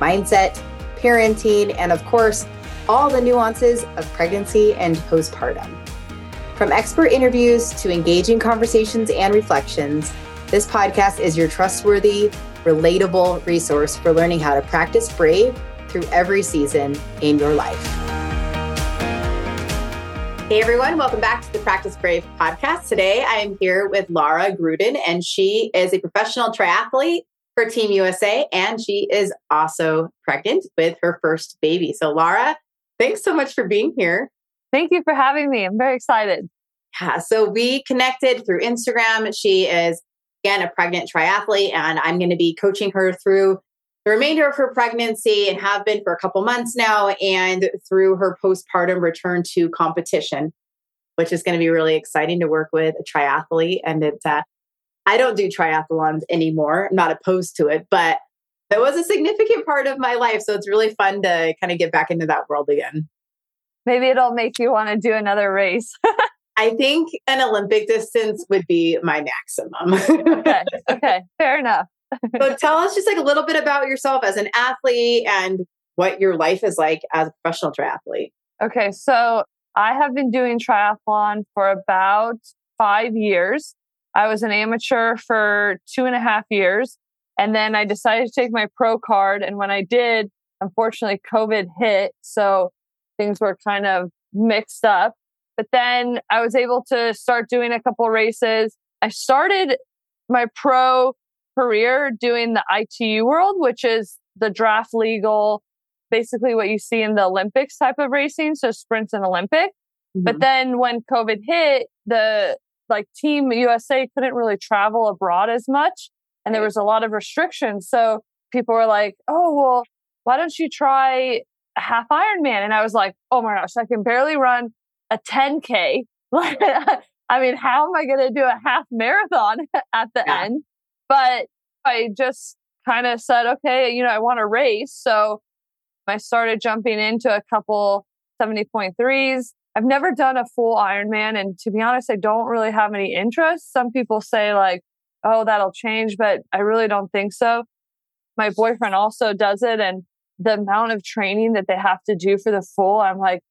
mindset, parenting, and of course, all the nuances of pregnancy and postpartum. From expert interviews to engaging conversations and reflections, this podcast is your trustworthy, relatable resource for learning how to practice brave through every season in your life. Hey everyone, welcome back to the Practice Brave podcast. Today I am here with Lara Gruden, and she is a professional triathlete for Team USA, and she is also pregnant with her first baby. So, Lara, thanks so much for being here. Thank you for having me. I'm very excited. Yeah, so we connected through Instagram. She is again, a pregnant triathlete, and I'm going to be coaching her through the remainder of her pregnancy and have been for a couple months now, and through her postpartum return to competition, which is going to be really exciting to work with a triathlete. And it, uh, I don't do triathlons anymore. I'm not opposed to it, but that was a significant part of my life. So it's really fun to kind of get back into that world again. Maybe it'll make you want to do another race. I think an Olympic distance would be my maximum. okay. Okay. Fair enough. so tell us just like a little bit about yourself as an athlete and what your life is like as a professional triathlete. Okay. So I have been doing triathlon for about five years. I was an amateur for two and a half years. And then I decided to take my pro card. And when I did, unfortunately, COVID hit. So things were kind of mixed up. But then I was able to start doing a couple races. I started my pro career doing the ITU world, which is the draft legal, basically what you see in the Olympics type of racing. So sprints and Olympic. Mm-hmm. But then when COVID hit, the like team USA couldn't really travel abroad as much. And there was a lot of restrictions. So people were like, oh, well, why don't you try a half Ironman? And I was like, oh my gosh, I can barely run a 10K. I mean, how am I going to do a half marathon at the yeah. end? But I just kind of said, okay, you know, I want to race. So I started jumping into a couple 70.3s. I've never done a full Ironman. And to be honest, I don't really have any interest. Some people say, like, oh, that'll change, but I really don't think so. My boyfriend also does it. And the amount of training that they have to do for the full, I'm like,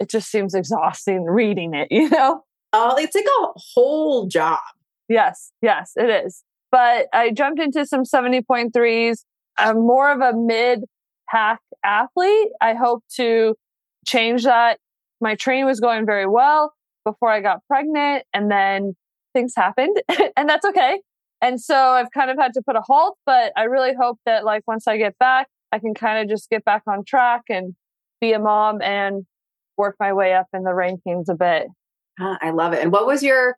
it just seems exhausting reading it, you know? Oh, it's like a whole job. Yes, yes, it is. But I jumped into some 70.3s. I'm more of a mid pack athlete. I hope to change that. My training was going very well before I got pregnant, and then things happened, and that's okay. And so I've kind of had to put a halt, but I really hope that like once I get back, I can kind of just get back on track and be a mom and work my way up in the rankings a bit. Ah, I love it. And what was your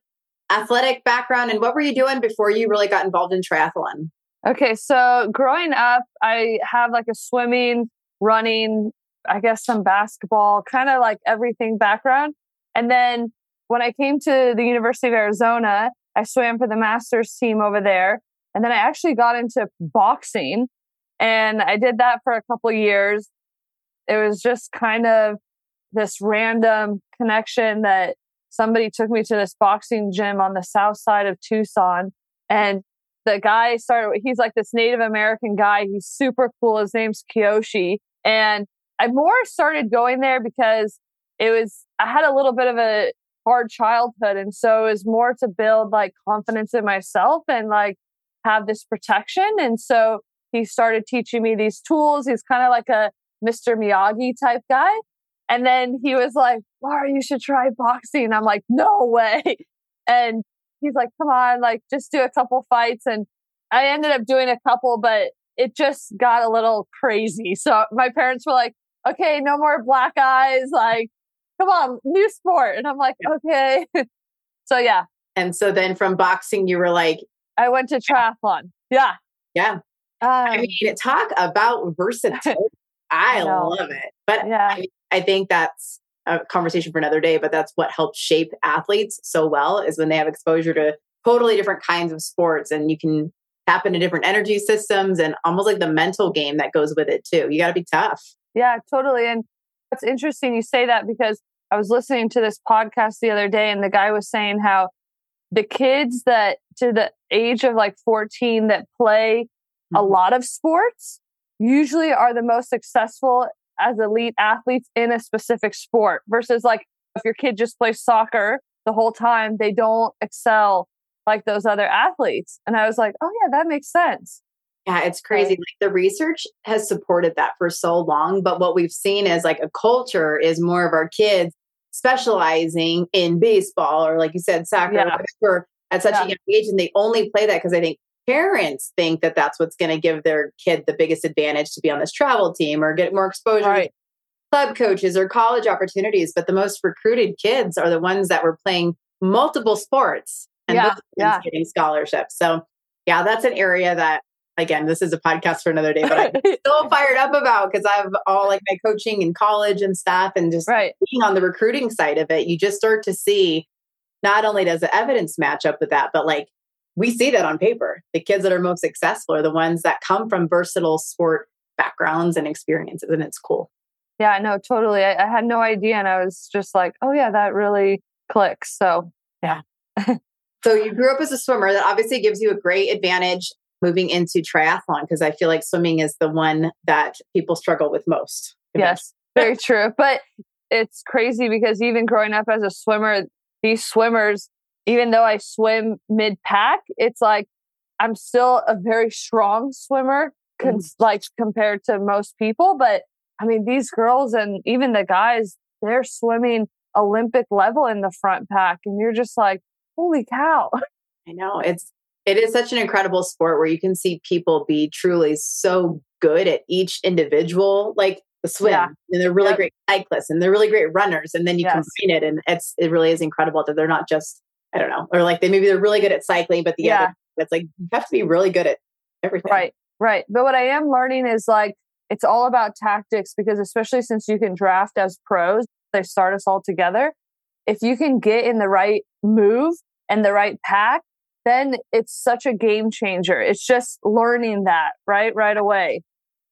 athletic background and what were you doing before you really got involved in triathlon? Okay, so growing up, I have like a swimming, running, I guess some basketball, kind of like everything background. And then when I came to the University of Arizona, I swam for the masters team over there. And then I actually got into boxing and I did that for a couple years. It was just kind of this random connection that somebody took me to this boxing gym on the south side of Tucson. And the guy started, he's like this Native American guy. He's super cool. His name's Kiyoshi. And I more started going there because it was, I had a little bit of a hard childhood. And so it was more to build like confidence in myself and like have this protection. And so he started teaching me these tools. He's kind of like a Mr. Miyagi type guy. And then he was like, Lara, you should try boxing. I'm like, no way. And he's like, come on, like just do a couple fights. And I ended up doing a couple, but it just got a little crazy. So my parents were like, okay, no more black eyes. Like, come on, new sport. And I'm like, okay. so yeah. And so then from boxing, you were like, I went to triathlon. Yeah. Yeah. Um, I mean, talk about versatility. I, I love it. But yeah. I, I think that's a conversation for another day, but that's what helps shape athletes so well is when they have exposure to totally different kinds of sports and you can tap into different energy systems and almost like the mental game that goes with it too. You got to be tough. Yeah, totally. And it's interesting you say that because I was listening to this podcast the other day and the guy was saying how the kids that to the age of like 14 that play mm-hmm. a lot of sports usually are the most successful as elite athletes in a specific sport versus like if your kid just plays soccer the whole time, they don't excel like those other athletes. And I was like, oh, yeah, that makes sense. Yeah, it's crazy. Like the research has supported that for so long. But what we've seen is like a culture is more of our kids specializing in baseball or, like you said, soccer yeah. or at such yeah. a young age. And they only play that because I think parents think that that's what's going to give their kid the biggest advantage to be on this travel team or get more exposure right. club coaches or college opportunities but the most recruited kids are the ones that were playing multiple sports and yeah, yeah. getting scholarships so yeah that's an area that again this is a podcast for another day but i'm still fired up about because i have all like my coaching and college and stuff and just right. being on the recruiting side of it you just start to see not only does the evidence match up with that but like we see that on paper. The kids that are most successful are the ones that come from versatile sport backgrounds and experiences, and it's cool. Yeah, no, totally. I, I had no idea, and I was just like, oh yeah, that really clicks. So yeah. so you grew up as a swimmer. That obviously gives you a great advantage moving into triathlon because I feel like swimming is the one that people struggle with most. Yes, very true. But it's crazy because even growing up as a swimmer, these swimmers even though I swim mid pack, it's like I'm still a very strong swimmer, cons- mm. like compared to most people. But I mean, these girls and even the guys, they're swimming Olympic level in the front pack. And you're just like, holy cow. I know. It's, it is such an incredible sport where you can see people be truly so good at each individual, like the swim, yeah. and they're really yep. great cyclists and they're really great runners. And then you yes. combine it, and it's, it really is incredible that they're not just I don't know, or like they maybe they're really good at cycling, but the yeah. other it's like you have to be really good at everything. Right, right. But what I am learning is like it's all about tactics because especially since you can draft as pros, they start us all together. If you can get in the right move and the right pack, then it's such a game changer. It's just learning that right right away.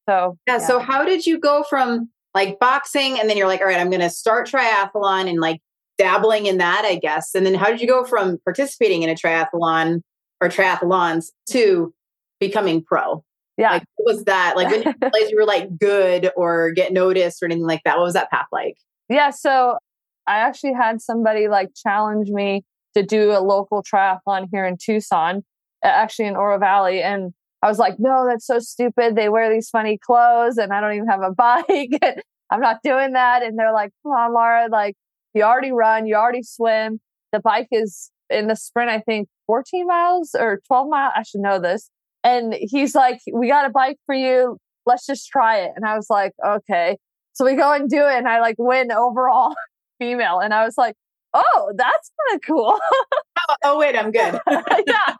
So yeah. yeah. So how did you go from like boxing and then you're like, all right, I'm going to start triathlon and like dabbling in that, I guess. And then how did you go from participating in a triathlon or triathlons to becoming pro? Yeah. Like, what was that? Like when you realized you were like good or get noticed or anything like that? What was that path like? Yeah. So I actually had somebody like challenge me to do a local triathlon here in Tucson, actually in Oro Valley. And I was like, no, that's so stupid. They wear these funny clothes and I don't even have a bike. I'm not doing that. And they're like, come on, Lara, like you already run, you already swim. The bike is in the sprint, I think 14 miles or 12 miles. I should know this. And he's like, We got a bike for you. Let's just try it. And I was like, Okay. So we go and do it. And I like win overall female. And I was like, Oh, that's kind of cool. oh, oh, wait, I'm good. yeah.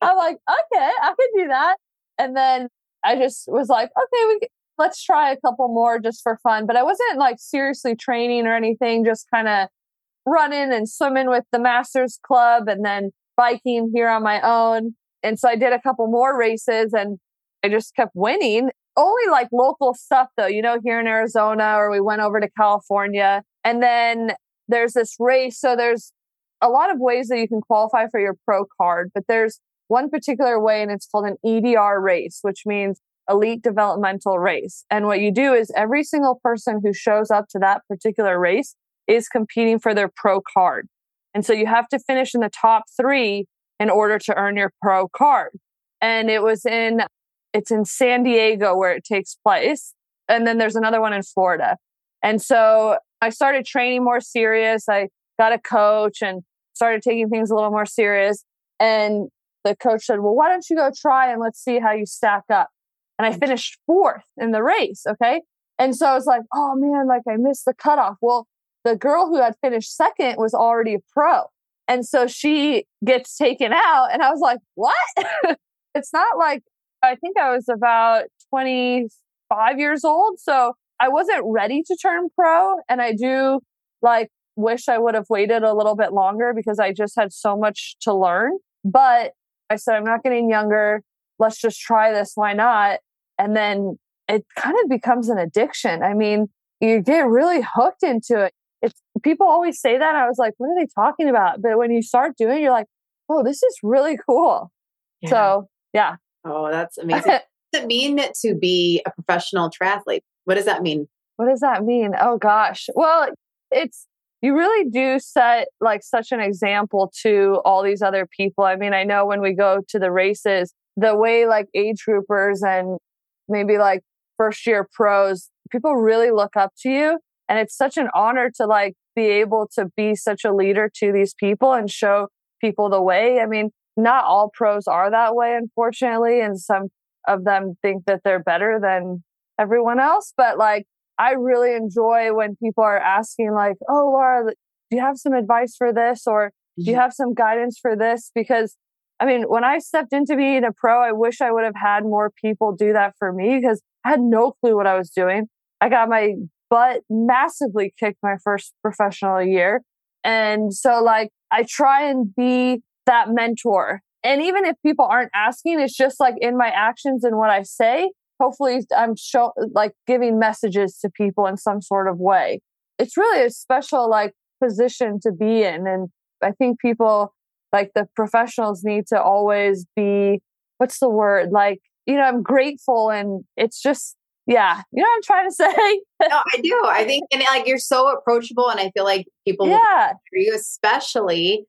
I'm like, Okay, I can do that. And then I just was like, Okay, we let's try a couple more just for fun. But I wasn't like seriously training or anything, just kind of running and swimming with the Masters Club and then biking here on my own. And so I did a couple more races and I just kept winning. Only like local stuff though, you know, here in Arizona, or we went over to California. And then there's this race. So there's a lot of ways that you can qualify for your pro card, but there's one particular way and it's called an EDR race, which means elite developmental race. And what you do is every single person who shows up to that particular race is competing for their pro card. And so you have to finish in the top three in order to earn your pro card. And it was in, it's in San Diego where it takes place. And then there's another one in Florida. And so I started training more serious. I got a coach and started taking things a little more serious. And the coach said, well, why don't you go try and let's see how you stack up and I finished fourth in the race. Okay. And so I was like, oh man, like I missed the cutoff. Well, the girl who had finished second was already a pro. And so she gets taken out. And I was like, what? it's not like, I think I was about 25 years old. So I wasn't ready to turn pro. And I do like wish I would have waited a little bit longer because I just had so much to learn. But I said, I'm not getting younger. Let's just try this. Why not? And then it kind of becomes an addiction. I mean, you get really hooked into it. It's people always say that. I was like, what are they talking about? But when you start doing, it, you're like, oh, this is really cool. Yeah. So yeah. Oh, that's amazing. what does it mean to be a professional triathlete? What does that mean? What does that mean? Oh gosh. Well, it's you really do set like such an example to all these other people. I mean, I know when we go to the races, the way like age groupers and maybe like first year pros, people really look up to you. And it's such an honor to like be able to be such a leader to these people and show people the way. I mean, not all pros are that way, unfortunately. And some of them think that they're better than everyone else. But like, I really enjoy when people are asking, like, oh, Lara, do you have some advice for this? Or do you have some guidance for this? Because I mean, when I stepped into being a pro, I wish I would have had more people do that for me because I had no clue what I was doing. I got my butt massively kicked my first professional year. And so, like, I try and be that mentor. And even if people aren't asking, it's just like in my actions and what I say. Hopefully, I'm show like giving messages to people in some sort of way. It's really a special like position to be in, and I think people like the professionals need to always be what's the word? Like you know i'm grateful and it's just yeah you know what i'm trying to say? No i do. I think and like you're so approachable and i feel like people yeah. for you especially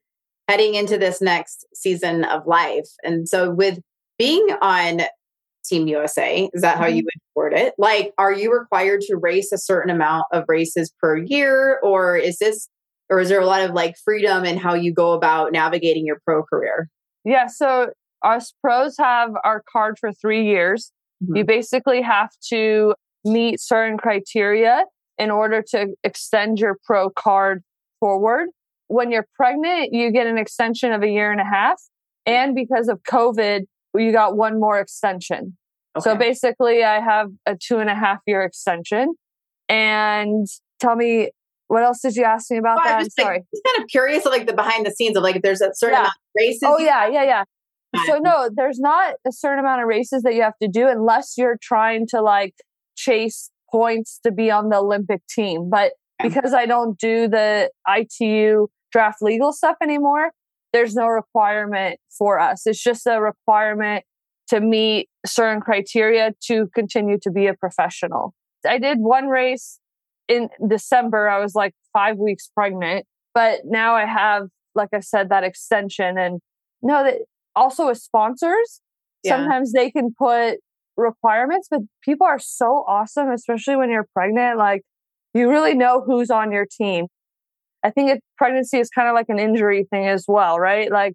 heading into this next season of life. And so with being on team usa is that how mm-hmm. you would word it like are you required to race a certain amount of races per year or is this or is there a lot of like freedom in how you go about navigating your pro career? Yeah, so us pros have our card for three years. Mm-hmm. You basically have to meet certain criteria in order to extend your pro card forward. When you're pregnant, you get an extension of a year and a half. And because of COVID, you got one more extension. Okay. So basically, I have a two and a half year extension. And tell me, what else did you ask me about that? I'm sorry. Like, just kind of curious of like the behind the scenes of like if there's a certain yeah. amount of races. Oh yeah, yeah, yeah. So no, there's not a certain amount of races that you have to do unless you're trying to like chase points to be on the Olympic team. But because I don't do the ITU draft legal stuff anymore, there's no requirement for us. It's just a requirement to meet certain criteria to continue to be a professional. I did one race in December, I was like five weeks pregnant, but now I have, like I said, that extension and no, that also with sponsors, yeah. sometimes they can put requirements, but people are so awesome, especially when you're pregnant. Like you really know who's on your team. I think it, pregnancy is kind of like an injury thing as well, right? Like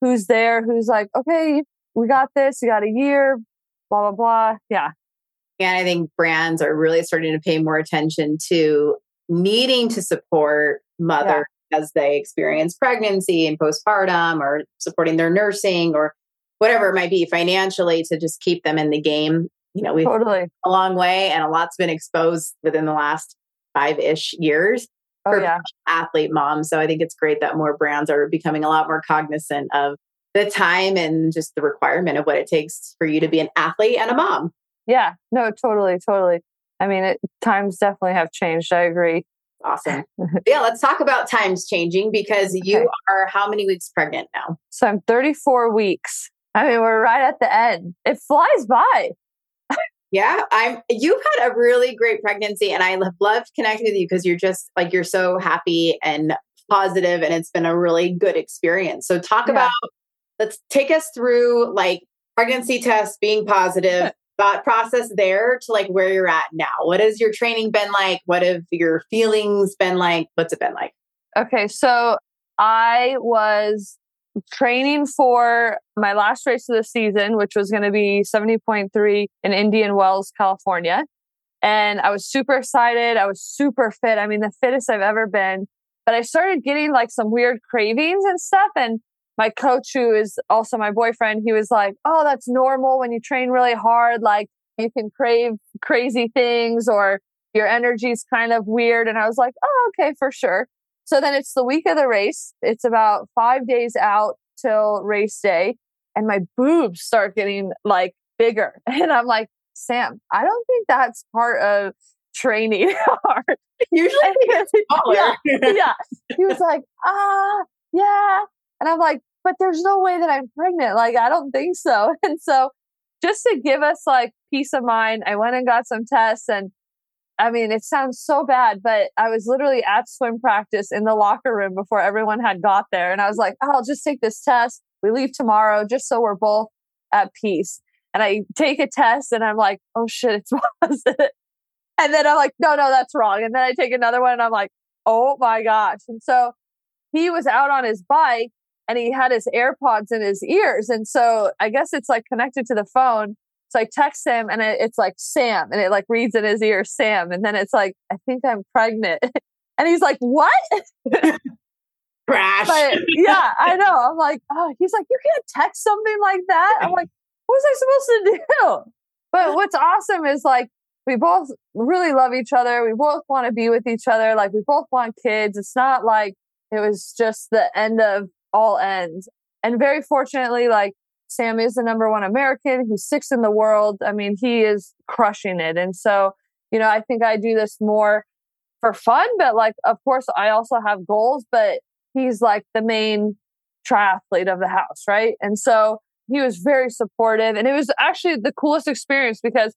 who's there, who's like, okay, we got this, you got a year, blah, blah, blah. Yeah. And I think brands are really starting to pay more attention to needing to support mothers yeah. as they experience pregnancy and postpartum or supporting their nursing or whatever it might be financially to just keep them in the game. You know, we've totally. a long way and a lot's been exposed within the last five ish years oh, for yeah. athlete moms. So I think it's great that more brands are becoming a lot more cognizant of the time and just the requirement of what it takes for you to be an athlete and a mom. Yeah, no, totally, totally. I mean, it, times definitely have changed. I agree. Awesome. yeah, let's talk about times changing because you okay. are how many weeks pregnant now? So I'm 34 weeks. I mean, we're right at the end. It flies by. Yeah, I'm you've had a really great pregnancy and I have loved connecting with you because you're just like you're so happy and positive and it's been a really good experience. So talk yeah. about let's take us through like pregnancy test being positive thought process there to like where you're at now? What has your training been like? What have your feelings been like? What's it been like? Okay, so I was training for my last race of the season, which was going to be 70.3 in Indian Wells, California. And I was super excited. I was super fit. I mean, the fittest I've ever been. But I started getting like some weird cravings and stuff. And my coach, who is also my boyfriend, he was like, Oh, that's normal when you train really hard. Like you can crave crazy things or your energy's kind of weird. And I was like, oh, okay, for sure. So then it's the week of the race. It's about five days out till race day. And my boobs start getting like bigger. And I'm like, Sam, I don't think that's part of training hard. Usually, yeah, yeah. He was like, ah, yeah. And I'm like, but there's no way that I'm pregnant. Like, I don't think so. And so, just to give us like peace of mind, I went and got some tests. And I mean, it sounds so bad, but I was literally at swim practice in the locker room before everyone had got there. And I was like, oh, I'll just take this test. We leave tomorrow just so we're both at peace. And I take a test and I'm like, oh shit, it's positive. And then I'm like, no, no, that's wrong. And then I take another one and I'm like, oh my gosh. And so he was out on his bike and he had his AirPods in his ears. And so I guess it's like connected to the phone. So I text him and it's like Sam and it like reads in his ear, Sam. And then it's like, I think I'm pregnant. and he's like, what? Crash. But yeah, I know. I'm like, oh, he's like, you can't text something like that. I'm like, what was I supposed to do? But what's awesome is like, we both really love each other. We both want to be with each other. Like, we both want kids. It's not like it was just the end of all ends. And very fortunately, like, Sam is the number one American. He's sixth in the world. I mean, he is crushing it. And so, you know, I think I do this more for fun, but like, of course, I also have goals, but he's like the main triathlete of the house, right? And so he was very supportive. And it was actually the coolest experience because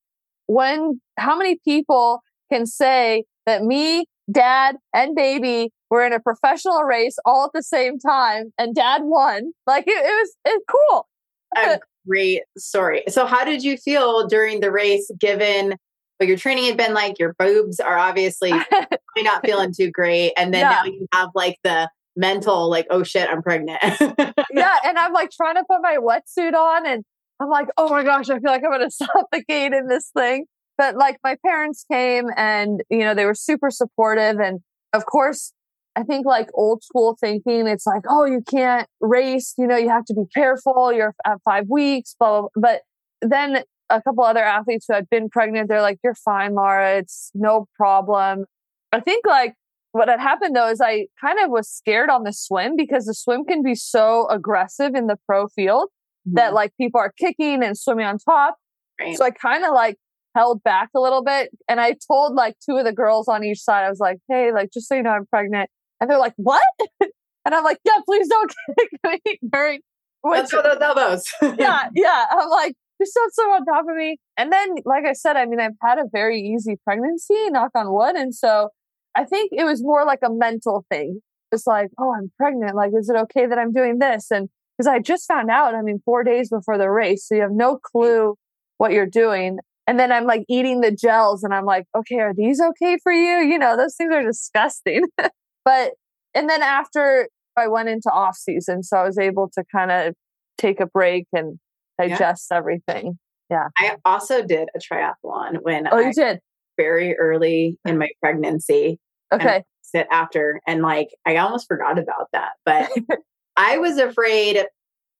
when, how many people can say that me, dad, and baby were in a professional race all at the same time and dad won? Like it, it was it's cool. A great story. So, how did you feel during the race given what your training had been like? Your boobs are obviously not feeling too great. And then yeah. now you have like the mental, like, oh shit, I'm pregnant. yeah. And I'm like trying to put my wetsuit on and I'm like, oh my gosh, I feel like I'm going to suffocate in this thing. But like my parents came and, you know, they were super supportive. And of course, I think like old school thinking, it's like, oh, you can't race, you know, you have to be careful. You're at five weeks, blah, blah, blah. But then a couple other athletes who had been pregnant, they're like, you're fine, Lara. It's no problem. I think like what had happened though is I kind of was scared on the swim because the swim can be so aggressive in the pro field mm-hmm. that like people are kicking and swimming on top. Right. So I kind of like held back a little bit. And I told like two of the girls on each side, I was like, hey, like, just so you know, I'm pregnant. And they're like, what? and I'm like, yeah, please don't kick me during. Let's go those elbows. yeah, yeah. I'm like, just don't swim on top of me. And then, like I said, I mean, I've had a very easy pregnancy, knock on wood. And so I think it was more like a mental thing. It's like, oh, I'm pregnant. Like, is it okay that I'm doing this? And because I just found out, I mean, four days before the race. So you have no clue what you're doing. And then I'm like eating the gels and I'm like, okay, are these okay for you? You know, those things are disgusting. but, and then after I went into off season, so I was able to kind of take a break and digest yeah. everything. Yeah. I also did a triathlon when Oh, I, you did? Very early in my pregnancy. Okay. Sit after and like I almost forgot about that. But I was afraid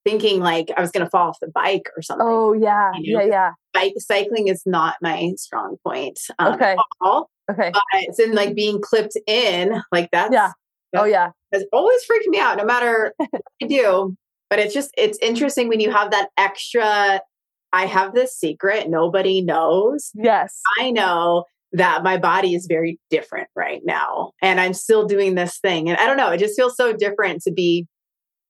thinking like I was going to fall off the bike or something. Oh yeah, you know? yeah, yeah. Bike cycling is not my strong point. Um, okay. All, okay. But it's in like being clipped in like that's yeah. oh yeah. Has always freaked me out, no matter what I do. But it's just it's interesting when you have that extra. I have this secret nobody knows. Yes, I know that my body is very different right now, and I'm still doing this thing, and I don't know. It just feels so different to be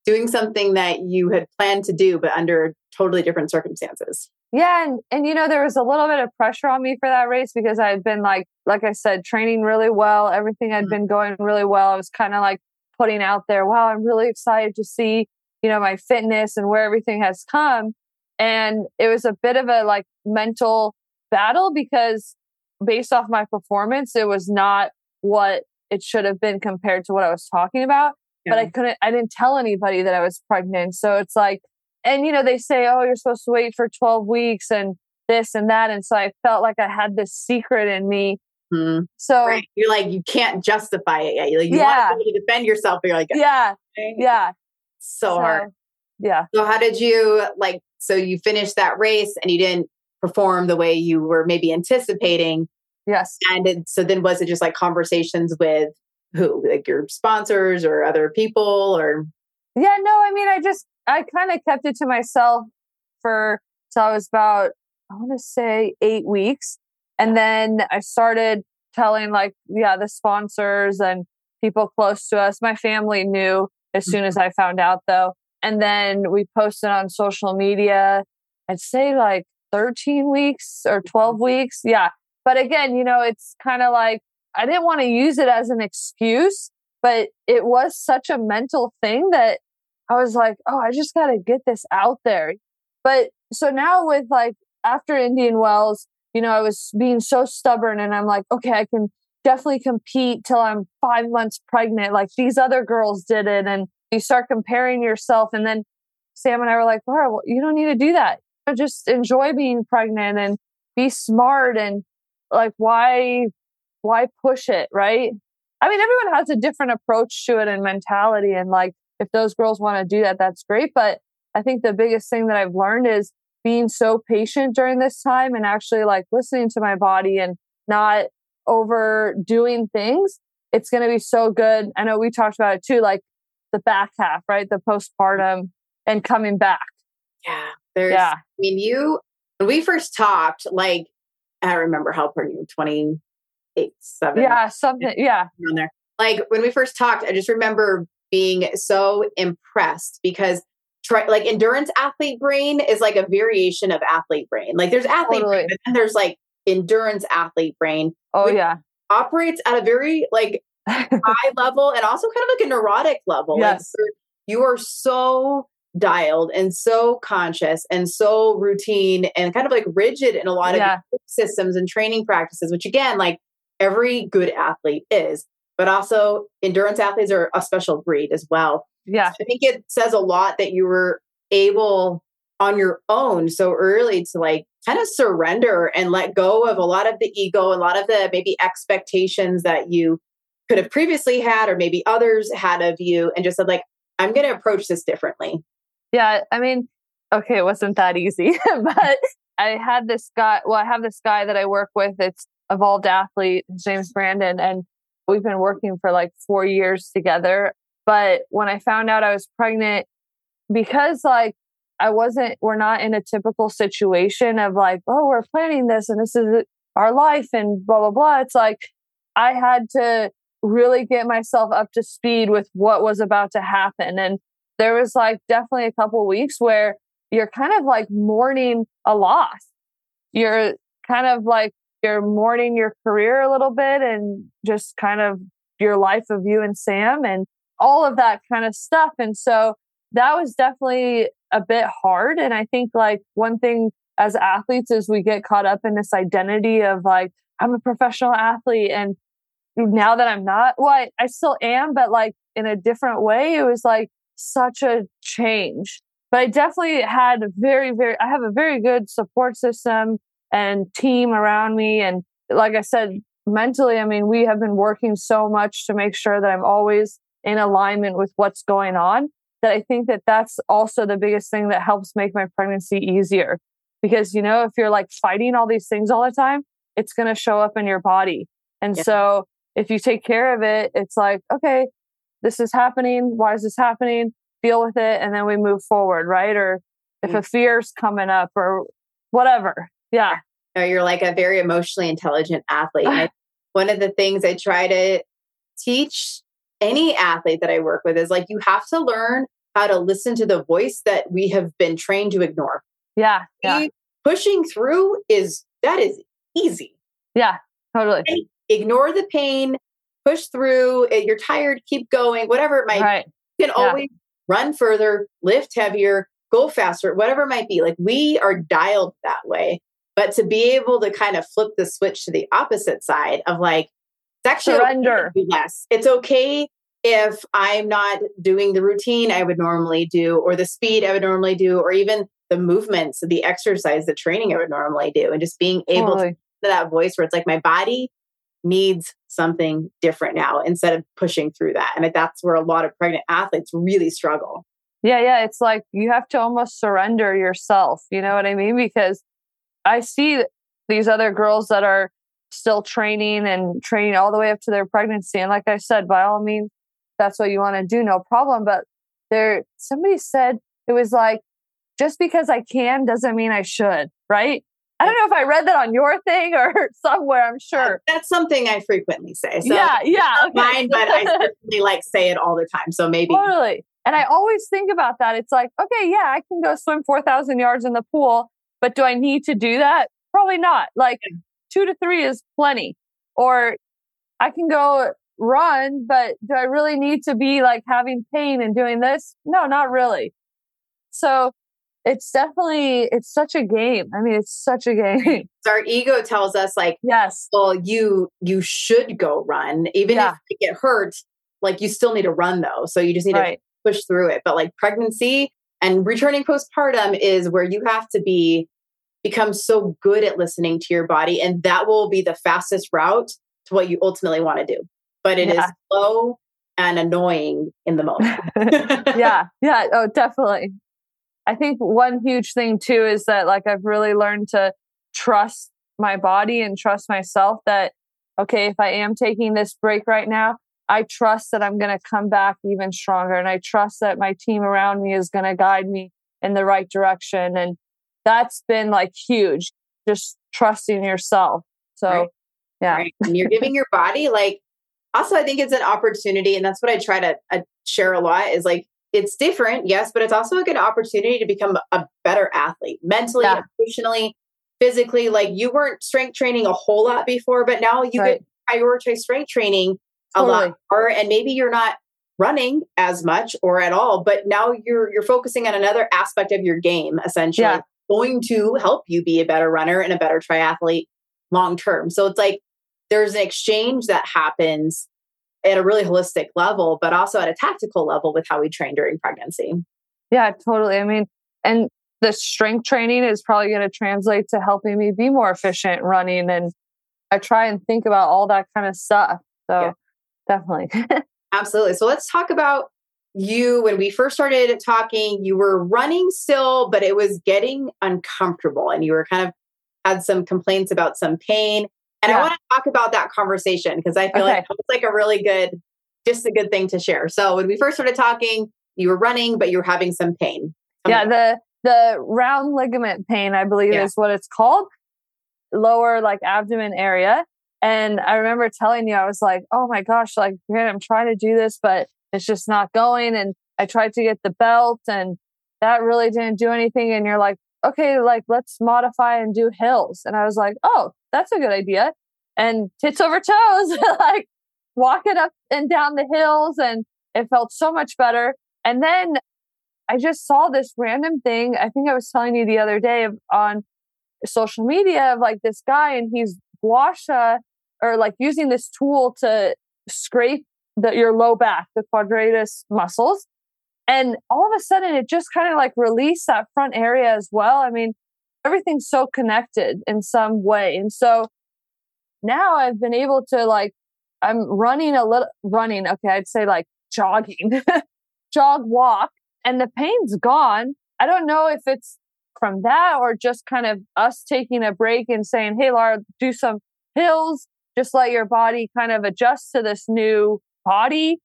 doing something that you had planned to do, but under totally different circumstances. Yeah. And, and, you know, there was a little bit of pressure on me for that race because I had been like, like I said, training really well. Everything had mm-hmm. been going really well. I was kind of like putting out there, wow, I'm really excited to see, you know, my fitness and where everything has come. And it was a bit of a like mental battle because based off my performance, it was not what it should have been compared to what I was talking about yeah. but I couldn't, I didn't tell anybody that I was pregnant. So it's like, and you know, they say, oh, you're supposed to wait for 12 weeks and this and that. And so I felt like I had this secret in me. Mm-hmm. So right. you're like, you can't justify it yet. Like, you yeah. want to defend yourself, but you're like, yeah, okay. yeah. So, so hard. Yeah. So how did you like, so you finished that race and you didn't perform the way you were maybe anticipating. Yes. And it, so then was it just like conversations with who, like your sponsors or other people or? Yeah, no, I mean, I just, I kind of kept it to myself for, so I was about, I want to say eight weeks. And then I started telling like, yeah, the sponsors and people close to us. My family knew as soon as mm-hmm. I found out though. And then we posted on social media, I'd say like 13 weeks or 12 mm-hmm. weeks. Yeah. But again, you know, it's kind of like I didn't want to use it as an excuse, but it was such a mental thing that I was like, oh, I just got to get this out there. But so now with like after Indian Wells, you know, I was being so stubborn and I'm like, okay, I can definitely compete till I'm five months pregnant. Like these other girls did it. And you start comparing yourself. And then Sam and I were like, Lara, well, you don't need to do that. Just enjoy being pregnant and be smart and like why why push it, right? I mean, everyone has a different approach to it and mentality. And like if those girls want to do that, that's great. But I think the biggest thing that I've learned is being so patient during this time and actually like listening to my body and not overdoing things. It's going to be so good. I know we talked about it too, like the back half, right? The postpartum and coming back. Yeah. There's, yeah. I mean, you, when we first talked, like, I remember how pregnant you 28, seven. Yeah. Something. Yeah. On there. Like when we first talked, I just remember being so impressed because try like endurance athlete brain is like a variation of athlete brain. Like there's athlete totally. brain, and there's like endurance athlete brain. Oh yeah. Operates at a very like high level and also kind of like a neurotic level. Yes. Like you are so dialed and so conscious and so routine and kind of like rigid in a lot of yeah. systems and training practices, which again, like every good athlete is, but also endurance athletes are a special breed as well. Yeah. So I think it says a lot that you were able on your own so early to like kind of surrender and let go of a lot of the ego, a lot of the maybe expectations that you could have previously had or maybe others had of you and just said like i'm going to approach this differently yeah i mean okay it wasn't that easy but i had this guy well i have this guy that i work with it's evolved athlete his name's brandon and we've been working for like four years together but when i found out i was pregnant because like i wasn't we're not in a typical situation of like oh we're planning this and this is our life and blah blah blah it's like i had to really get myself up to speed with what was about to happen. And there was like definitely a couple weeks where you're kind of like mourning a loss. You're kind of like you're mourning your career a little bit and just kind of your life of you and Sam and all of that kind of stuff. And so that was definitely a bit hard. And I think like one thing as athletes is we get caught up in this identity of like, I'm a professional athlete and now that I'm not, well, I, I still am, but like in a different way, it was like such a change. But I definitely had very, very, I have a very good support system and team around me. And like I said, mentally, I mean, we have been working so much to make sure that I'm always in alignment with what's going on that I think that that's also the biggest thing that helps make my pregnancy easier. Because, you know, if you're like fighting all these things all the time, it's going to show up in your body. And yeah. so if you take care of it, it's like, okay, this is happening. Why is this happening? Deal with it. And then we move forward, right? Or if a mm. fear's coming up or whatever. Yeah. No, you're like a very emotionally intelligent athlete. I, one of the things I try to teach any athlete that I work with is like, you have to learn how to listen to the voice that we have been trained to ignore. Yeah. yeah. Pushing through is that is easy. Yeah, totally ignore the pain, push through. Eh, you're tired, keep going, whatever it might right. be. You can yeah. always run further, lift heavier, go faster, whatever it might be. Like we are dialed that way. But to be able to kind of flip the switch to the opposite side of like, it's actually surrender okay less. It's okay if I'm not doing the routine I would normally do, or the speed I would normally do, or even the movements, the exercise, the training I would normally do, and just being able totally. to that voice where it's like my body needs something different now instead of pushing through that. And that's where a lot of pregnant athletes really struggle. Yeah, yeah. It's like you have to almost surrender yourself. You know what I mean? Because I see these other girls that are still training and training all the way up to their pregnancy. And like I said, by all means, that's what you want to do, no problem. But there, somebody said it was like, just because I can doesn't mean I should, right? I don't know if I read that on your thing or somewhere. I'm uh, sure that's something I frequently say. So yeah, yeah, okay. mine, but I certainly like say it all the time. So maybe totally. And I always think about that. It's like, okay, yeah, I can go swim four thousand yards in the pool, but do I need to do that? Probably not. Like two to three is plenty. Or I can go run, but do I really need to be like having pain and doing this? No, not really. So it's definitely it's such a game. I mean, it's such a game. Our ego tells us like, yes, well, you you should go run, even yeah. if you get hurt. Like you still need to run though, so you just need right. to push through it. But like pregnancy and returning postpartum is where you have to be become so good at listening to your body, and that will be the fastest route to what you ultimately want to do. But it yeah. is slow and annoying in the moment. yeah, yeah, oh, definitely. I think one huge thing too is that like I've really learned to trust my body and trust myself that, okay, if I am taking this break right now, I trust that I'm going to come back even stronger. And I trust that my team around me is going to guide me in the right direction. And that's been like huge, just trusting yourself. So, right. yeah. Right. And you're giving your body like, also, I think it's an opportunity. And that's what I try to uh, share a lot is like, it's different, yes, but it's also a good opportunity to become a better athlete mentally, yeah. emotionally, physically. Like you weren't strength training a whole lot before, but now you right. could prioritize strength training totally. a lot more. And maybe you're not running as much or at all, but now you're you're focusing on another aspect of your game, essentially, yeah. going to help you be a better runner and a better triathlete long term. So it's like there's an exchange that happens at a really holistic level, but also at a tactical level with how we train during pregnancy. Yeah, totally. I mean, and the strength training is probably going to translate to helping me be more efficient running. And I try and think about all that kind of stuff. So yeah. Definitely. Absolutely. So let's talk about you. When we first started talking, you were running still, but it was getting uncomfortable and you were kind of had some complaints about some pain. And yeah. I want to talk about that conversation because I feel okay. like it's like a really good, just a good thing to share. So when we first started talking, you were running, but you were having some pain. Yeah, the the round ligament pain, I believe, yeah. is what it's called, lower like abdomen area. And I remember telling you, I was like, oh my gosh, like, man, I'm trying to do this, but it's just not going. And I tried to get the belt and that really didn't do anything. And you're like, okay, like, let's modify and do hills. And I was like, oh, that's a good idea. And tits over toes, like walking up and down the hills. And it felt so much better. And then I just saw this random thing. I think I was telling you the other day on social media of like this guy and he's guasha or like using this tool to scrape the, your low back, the quadratus muscles. And all of a sudden it just kind of like released that front area as well. I mean, everything's so connected in some way. And so now I've been able to like, I'm running a little, running, okay, I'd say like jogging, jog, walk, and the pain's gone. I don't know if it's from that or just kind of us taking a break and saying, hey, Lara, do some hills, just let your body kind of adjust to this new body.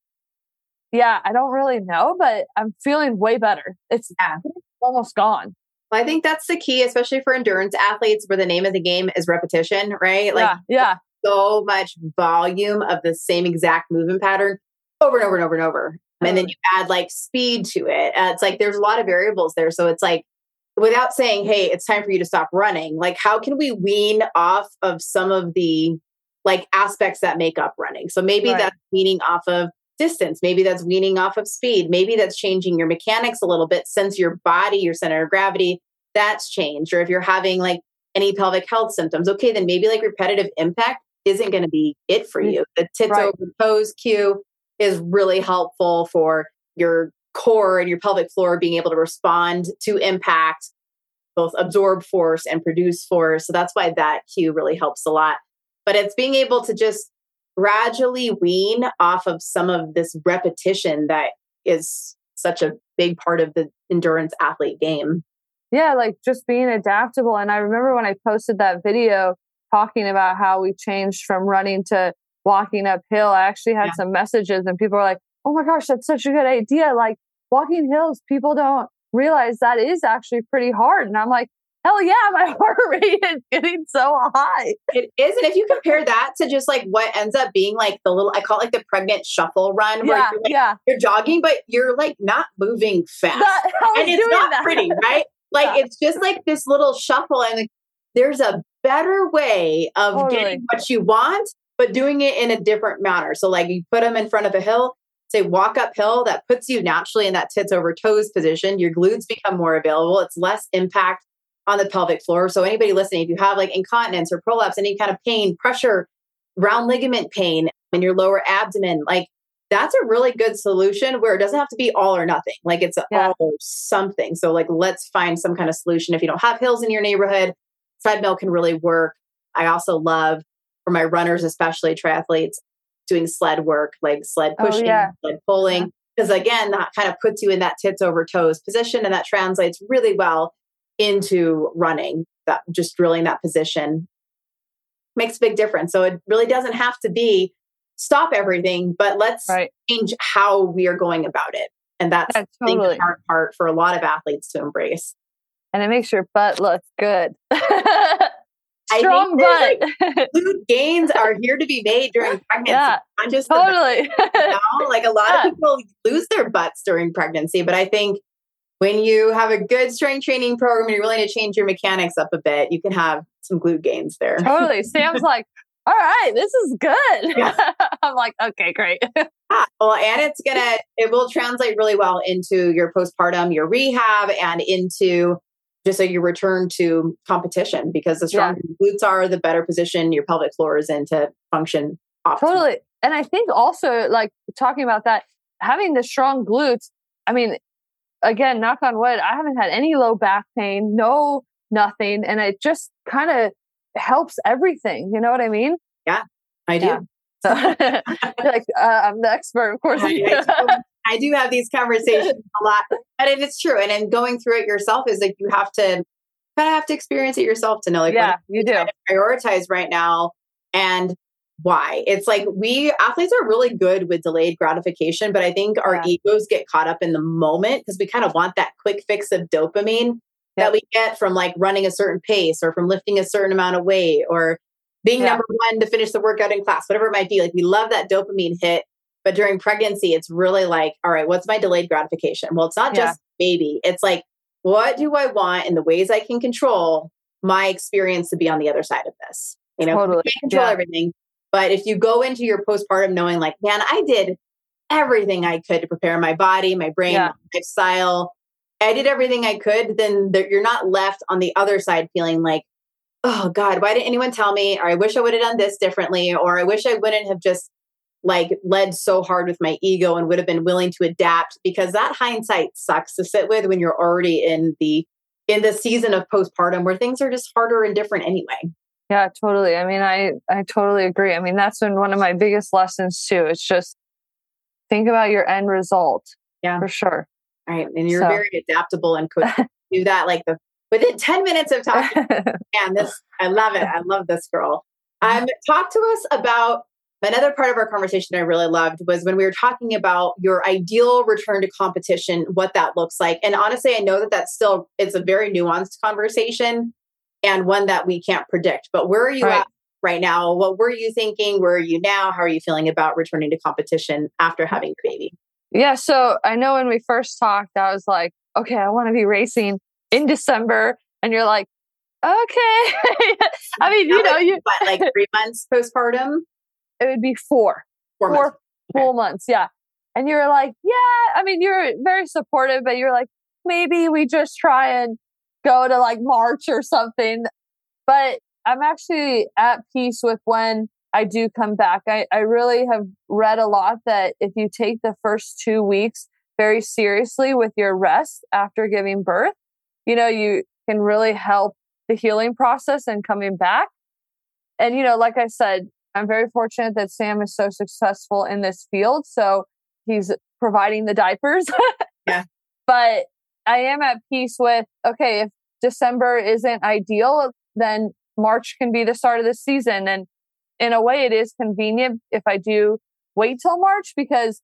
Yeah, I don't really know, but I'm feeling way better. It's yeah. almost gone. I think that's the key, especially for endurance athletes, where the name of the game is repetition, right? Like, yeah, yeah. so much volume of the same exact movement pattern over and over and over and over. And then you add like speed to it. Uh, it's like there's a lot of variables there. So it's like, without saying, hey, it's time for you to stop running, like, how can we wean off of some of the like aspects that make up running? So maybe right. that's weaning off of distance. Maybe that's weaning off of speed. Maybe that's changing your mechanics a little bit since your body, your center of gravity, that's changed. Or if you're having like any pelvic health symptoms, okay, then maybe like repetitive impact isn't going to be it for mm, you. The tits right. over toes cue is really helpful for your core and your pelvic floor being able to respond to impact, both absorb force and produce force. So that's why that cue really helps a lot. But it's being able to just gradually wean off of some of this repetition that is such a big part of the endurance athlete game. Yeah, like just being adaptable. And I remember when I posted that video talking about how we changed from running to walking uphill, I actually had yeah. some messages and people were like, oh my gosh, that's such a good idea. Like walking hills, people don't realize that is actually pretty hard. And I'm like, hell yeah, my heart rate is getting so high. It is. And if you compare that to just like what ends up being like the little, I call it like the pregnant shuffle run where yeah, you're, like, yeah. you're jogging, but you're like not moving fast. That, and it's not that. pretty, right? Like yeah. it's just like this little shuffle. And there's a better way of totally. getting what you want, but doing it in a different manner. So like you put them in front of a hill, say walk uphill, that puts you naturally in that tits over toes position. Your glutes become more available. It's less impact on the pelvic floor. So anybody listening, if you have like incontinence or prolapse, any kind of pain, pressure, round ligament pain in your lower abdomen, like that's a really good solution where it doesn't have to be all or nothing. Like it's yeah. all or something. So like let's find some kind of solution. If you don't have hills in your neighborhood, treadmill can really work. I also love for my runners, especially triathletes, doing sled work, like sled oh, pushing, oh, yeah. sled pulling. Because yeah. again, that kind of puts you in that tits over toes position and that translates really well into running, that just drilling that position makes a big difference. So it really doesn't have to be stop everything, but let's right. change how we are going about it. And that's yeah, totally. the hard part for a lot of athletes to embrace. And it makes your butt look good. Strong butt. Like, glute gains are here to be made during pregnancy. Yeah, not just totally. Butt, you know? Like a lot yeah. of people lose their butts during pregnancy, but I think when you have a good strength training program and you're willing to change your mechanics up a bit, you can have some glute gains there. Totally. Sam's like, all right, this is good. Yeah. I'm like, okay, great. Ah, well, and it's gonna, it will translate really well into your postpartum, your rehab, and into just so you return to competition because the stronger yeah. glutes are, the better position your pelvic floor is in to function optimally. Totally. And I think also, like talking about that, having the strong glutes, I mean, again, knock on wood, I haven't had any low back pain, no nothing. And it just kind of helps everything. You know what I mean? Yeah, I do. Yeah. So, like, uh, I'm the expert, of course. I, I, do have these conversations a lot, but it is true. And in going through it yourself is like you have to kind of have to experience it yourself to know, like, yeah, you do prioritize right now. And why. It's like we athletes are really good with delayed gratification, but I think our yeah. egos get caught up in the moment because we kind of want that quick fix of dopamine yeah. that we get from like running a certain pace or from lifting a certain amount of weight or being yeah. number one to finish the workout in class, whatever it might be. Like we love that dopamine hit. But during pregnancy, it's really like, all right, what's my delayed gratification? Well, it's not just baby. It's like, what do I want in the ways I can control my experience to be on the other side of this? You know, totally. can't control everything, but if you go into your postpartum knowing, like, man, I did everything I could to prepare my body, my brain, yeah. my lifestyle, I did everything I could, then you're not left on the other side feeling like, oh God, why didn't anyone tell me? Or I wish I would have done this differently. Or I wish I wouldn't have just like led so hard with my ego and would have been willing to adapt because that hindsight sucks to sit with when you're already in the in the season of postpartum where things are just harder and different anyway. Yeah, totally. I mean, I I totally agree. I mean, that's been one of my biggest lessons too. It's just think about your end result. Yeah, for sure. Right, and you're so. very adaptable and could do that like the within ten minutes of talking. and this, I love it. I love this girl. Um, talk to us about another part of our conversation I really loved was when we were talking about your ideal return to competition, what that looks like. And honestly, I know that that's still it's a very nuanced conversation and one that we can't predict. But where are you right. at right now? What were you thinking? Where are you now? How are you feeling about returning to competition after having your baby? Yeah. So I know when we first talked, I was like, okay, I want to be racing in December. And you're like, okay. I mean, you know, you like three months postpartum? It would be four. Four, four months. full okay. months. Yeah. And you're like, yeah. I mean, you're very supportive, but you're like, maybe we just try and go to like March or something. But I'm actually at peace with when I do come back. I, I really have read a lot that if you take the first two weeks very seriously with your rest after giving birth, you know, you can really help the healing process and coming back. And, you know, like I said, I'm very fortunate that Sam is so successful in this field. So he's providing the diapers. yeah. But I am at peace with okay, if December isn't ideal, then March can be the start of the season. And in a way, it is convenient if I do wait till March because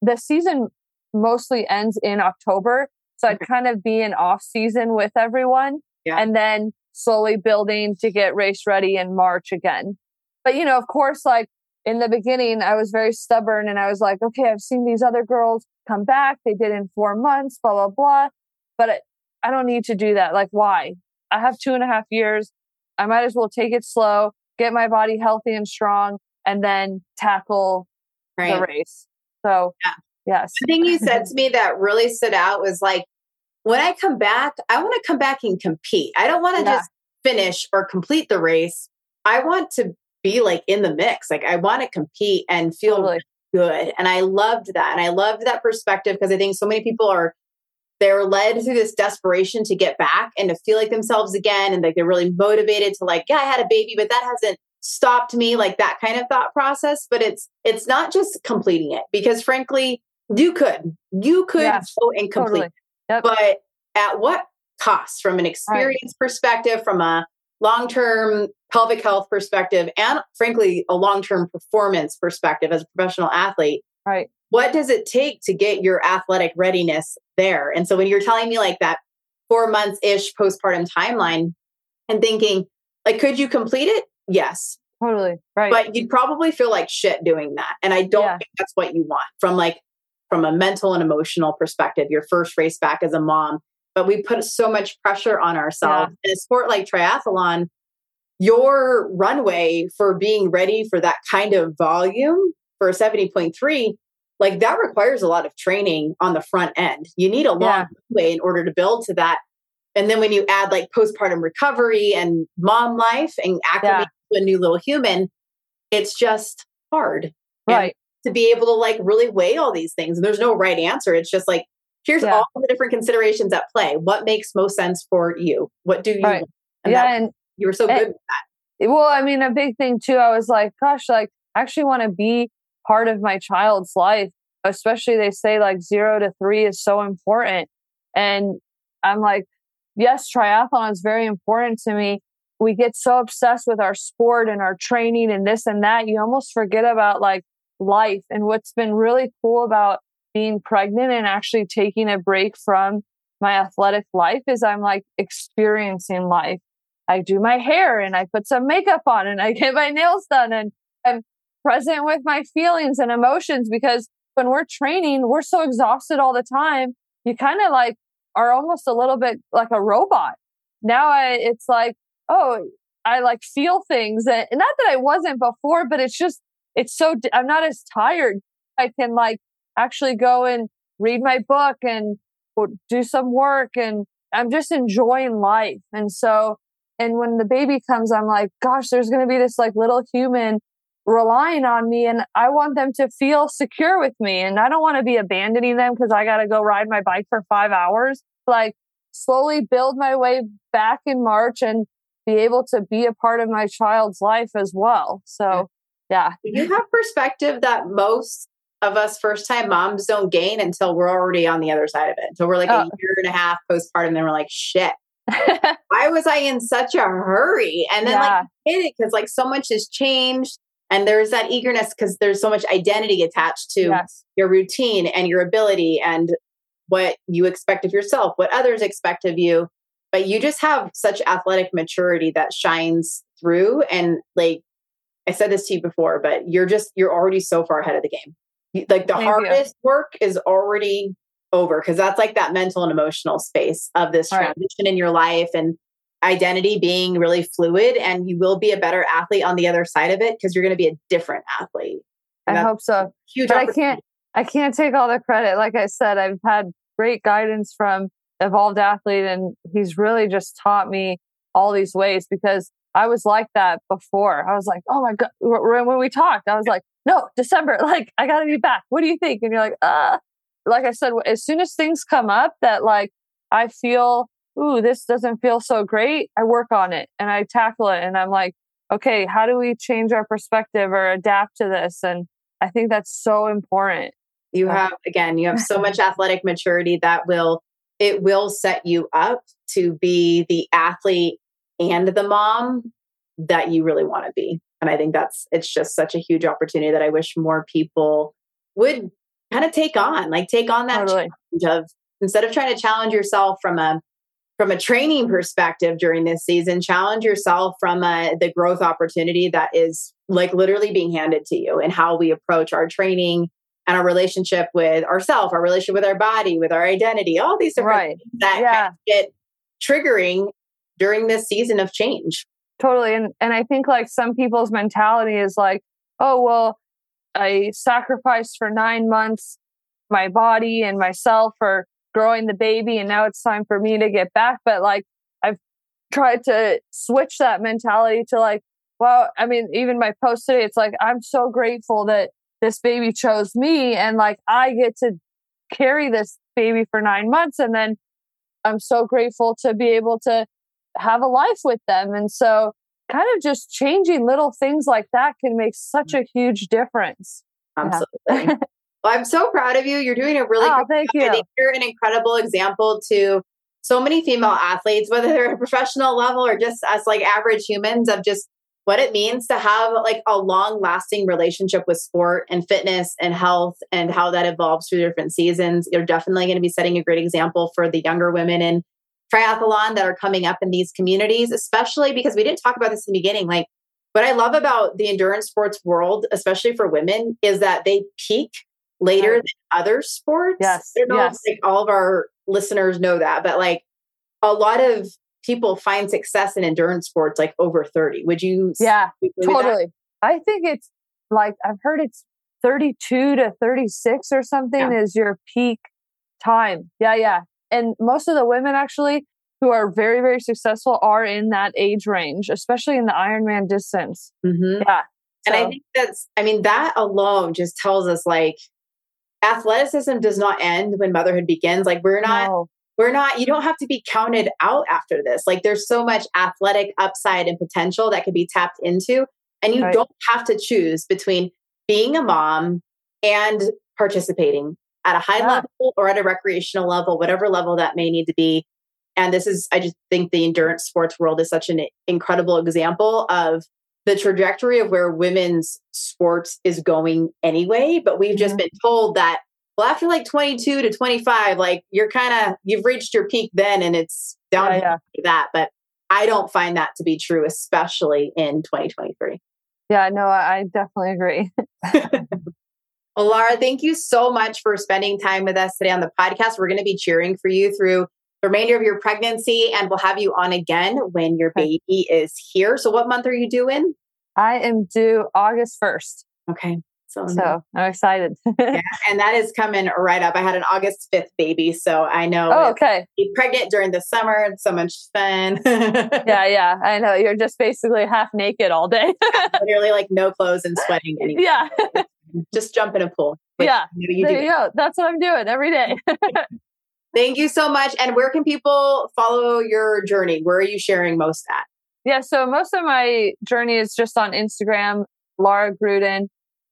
the season mostly ends in October. So I'd kind of be in off season with everyone yeah. and then slowly building to get race ready in March again. But, you know, of course, like in the beginning, I was very stubborn and I was like, okay, I've seen these other girls come back. They did in four months, blah, blah, blah. But I don't need to do that. Like, why? I have two and a half years. I might as well take it slow, get my body healthy and strong, and then tackle right. the race. So, yeah. yes. The thing you said to me that really stood out was like, when I come back, I want to come back and compete. I don't want to yeah. just finish or complete the race. I want to be like in the mix. Like, I want to compete and feel totally. good. And I loved that. And I loved that perspective because I think so many people are they're led through this desperation to get back and to feel like themselves again and like they're really motivated to like yeah i had a baby but that hasn't stopped me like that kind of thought process but it's it's not just completing it because frankly you could you could yeah, go and complete totally. yep. but at what cost from an experience right. perspective from a long-term pelvic health perspective and frankly a long-term performance perspective as a professional athlete right what does it take to get your athletic readiness there? And so when you're telling me like that four months ish postpartum timeline and thinking, like, could you complete it? Yes. Totally. Right. But you'd probably feel like shit doing that. And I don't yeah. think that's what you want from like, from a mental and emotional perspective, your first race back as a mom. But we put so much pressure on ourselves. Yeah. In a sport like triathlon, your runway for being ready for that kind of volume for a 70.3 like that requires a lot of training on the front end. You need a long yeah. way in order to build to that. And then when you add like postpartum recovery and mom life and acclimate yeah. to a new little human, it's just hard. Right. And to be able to like really weigh all these things. And there's no right answer. It's just like, here's yeah. all the different considerations at play. What makes most sense for you? What do you right. And yeah, and you were so and, good with that. Well, I mean, a big thing too, I was like, gosh, like I actually want to be part of my child's life. Especially they say like zero to three is so important. And I'm like, yes, triathlon is very important to me. We get so obsessed with our sport and our training and this and that. You almost forget about like life. And what's been really cool about being pregnant and actually taking a break from my athletic life is I'm like experiencing life. I do my hair and I put some makeup on and I get my nails done and I'm present with my feelings and emotions because when we're training, we're so exhausted all the time. You kind of like are almost a little bit like a robot. Now I, it's like, oh, I like feel things and not that I wasn't before, but it's just, it's so, I'm not as tired. I can like actually go and read my book and do some work and I'm just enjoying life. And so, and when the baby comes, I'm like, gosh, there's going to be this like little human relying on me and I want them to feel secure with me. And I don't want to be abandoning them because I got to go ride my bike for five hours. Like slowly build my way back in March and be able to be a part of my child's life as well. So, yeah. You have perspective that most of us first time moms don't gain until we're already on the other side of it. Until we're like oh. a year and a half postpartum, and then we're like, shit. Why was I in such a hurry? And then yeah. like hit it because like so much has changed and there's that eagerness because there's so much identity attached to yes. your routine and your ability and what you expect of yourself, what others expect of you. But you just have such athletic maturity that shines through. And like I said this to you before, but you're just, you're already so far ahead of the game. Like the Thank hardest you. work is already over because that's like that mental and emotional space of this All transition right. in your life and identity being really fluid and you will be a better athlete on the other side of it because you're going to be a different athlete. And I hope so. Huge but I can't I can't take all the credit. Like I said, I've had great guidance from Evolved Athlete and he's really just taught me all these ways because I was like that before. I was like, "Oh my god, when we talked, I was like, "No, December, like I got to be back. What do you think?" And you're like, "Uh." Like I said, as soon as things come up that like I feel ooh, this doesn't feel so great, I work on it and I tackle it. And I'm like, okay, how do we change our perspective or adapt to this? And I think that's so important. You have, again, you have so much athletic maturity that will it will set you up to be the athlete and the mom that you really want to be. And I think that's, it's just such a huge opportunity that I wish more people would kind of take on, like take on that totally. challenge of instead of trying to challenge yourself from a, from a training perspective during this season, challenge yourself from a, the growth opportunity that is like literally being handed to you and how we approach our training and our relationship with ourselves, our relationship with our body, with our identity, all these different right. things that yeah. get triggering during this season of change. Totally. And and I think like some people's mentality is like, oh well, I sacrificed for nine months my body and myself for growing the baby and now it's time for me to get back. But like I've tried to switch that mentality to like, well, I mean, even my post today, it's like I'm so grateful that this baby chose me and like I get to carry this baby for nine months. And then I'm so grateful to be able to have a life with them. And so kind of just changing little things like that can make such a huge difference. Absolutely. Yeah. well, I'm so proud of you. You're doing a really oh, thank job. you. I think you're an incredible example to so many female athletes, whether they're at a professional level or just us like average humans of just what it means to have like a long lasting relationship with sport and fitness and health and how that evolves through different seasons. You're definitely going to be setting a great example for the younger women in triathlon that are coming up in these communities, especially because we didn't talk about this in the beginning. Like, what I love about the endurance sports world, especially for women, is that they peak later right. than other sports. Yes. I don't know yes. if like, all of our listeners know that, but like a lot of people find success in endurance sports like over 30. Would you? Yeah, totally. I think it's like, I've heard it's 32 to 36 or something yeah. is your peak time. Yeah, yeah. And most of the women actually who are very, very successful are in that age range, especially in the Ironman distance. Mm-hmm. Yeah. And. I think that's, I mean, that alone just tells us like athleticism does not end when motherhood begins. Like we're not, no we're not you don't have to be counted out after this like there's so much athletic upside and potential that can be tapped into and you right. don't have to choose between being a mom and participating at a high yeah. level or at a recreational level whatever level that may need to be and this is i just think the endurance sports world is such an incredible example of the trajectory of where women's sports is going anyway but we've just mm-hmm. been told that well, after like 22 to 25, like you're kind of, you've reached your peak then and it's down yeah, yeah. that. But I don't find that to be true, especially in 2023. Yeah, no, I definitely agree. well, Lara, thank you so much for spending time with us today on the podcast. We're going to be cheering for you through the remainder of your pregnancy, and we'll have you on again when your baby is here. So, what month are you due in? I am due August 1st. Okay. So, so I'm excited. yeah, and that is coming right up. I had an August 5th baby, so I know. Oh, okay. Be pregnant during the summer. It's so much fun. yeah, yeah. I know. You're just basically half naked all day. yeah, literally like no clothes and sweating. Yeah. Mm-hmm. just jump in a pool. Yeah. You there you go. That's what I'm doing every day. Thank you so much. And where can people follow your journey? Where are you sharing most at? Yeah, so most of my journey is just on Instagram, Lara Gruden.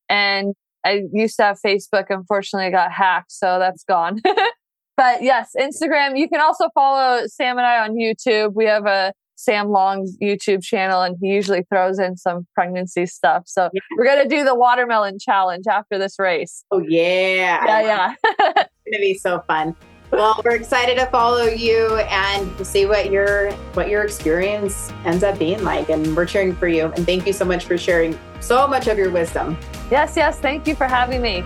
And I used to have Facebook. Unfortunately, I got hacked, so that's gone. but yes, Instagram. You can also follow Sam and I on YouTube. We have a Sam Long's YouTube channel, and he usually throws in some pregnancy stuff. So yeah. we're gonna do the watermelon challenge after this race. Oh yeah, yeah, yeah. it's gonna be so fun. Well, we're excited to follow you and see what your what your experience ends up being like. And we're cheering for you. And thank you so much for sharing so much of your wisdom. Yes, yes. Thank you for having me.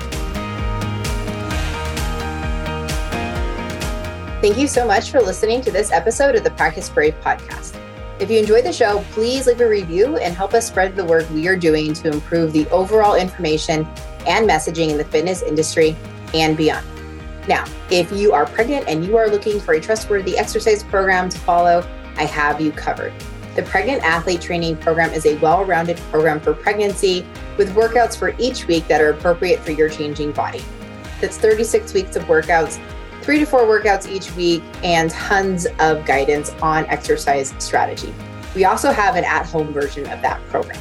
Thank you so much for listening to this episode of the Practice Brave podcast. If you enjoyed the show, please leave a review and help us spread the work we are doing to improve the overall information and messaging in the fitness industry and beyond. Now, if you are pregnant and you are looking for a trustworthy exercise program to follow, I have you covered. The Pregnant Athlete Training Program is a well rounded program for pregnancy with workouts for each week that are appropriate for your changing body. That's 36 weeks of workouts, three to four workouts each week, and tons of guidance on exercise strategy. We also have an at home version of that program.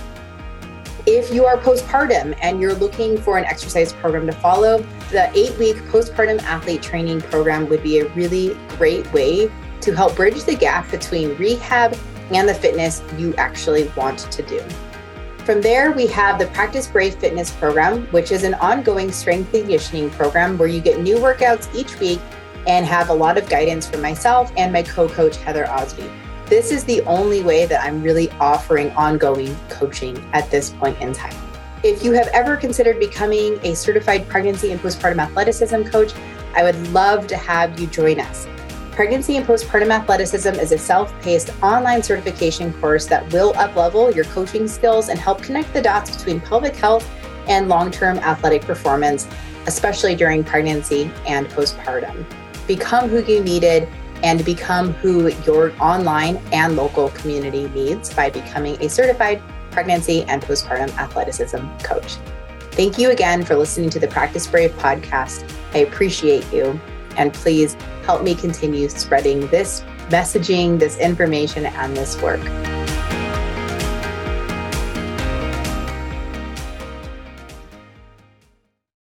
If you are postpartum and you're looking for an exercise program to follow, the eight week postpartum athlete training program would be a really great way to help bridge the gap between rehab and the fitness you actually want to do. From there, we have the Practice Brave Fitness program, which is an ongoing strength and conditioning program where you get new workouts each week and have a lot of guidance from myself and my co coach, Heather Osby. This is the only way that I'm really offering ongoing coaching at this point in time. If you have ever considered becoming a certified pregnancy and postpartum athleticism coach, I would love to have you join us. Pregnancy and Postpartum Athleticism is a self paced online certification course that will uplevel your coaching skills and help connect the dots between pelvic health and long term athletic performance, especially during pregnancy and postpartum. Become who you needed and become who your online and local community needs by becoming a certified pregnancy and postpartum athleticism coach. Thank you again for listening to the Practice Brave podcast. I appreciate you. And please help me continue spreading this messaging, this information, and this work.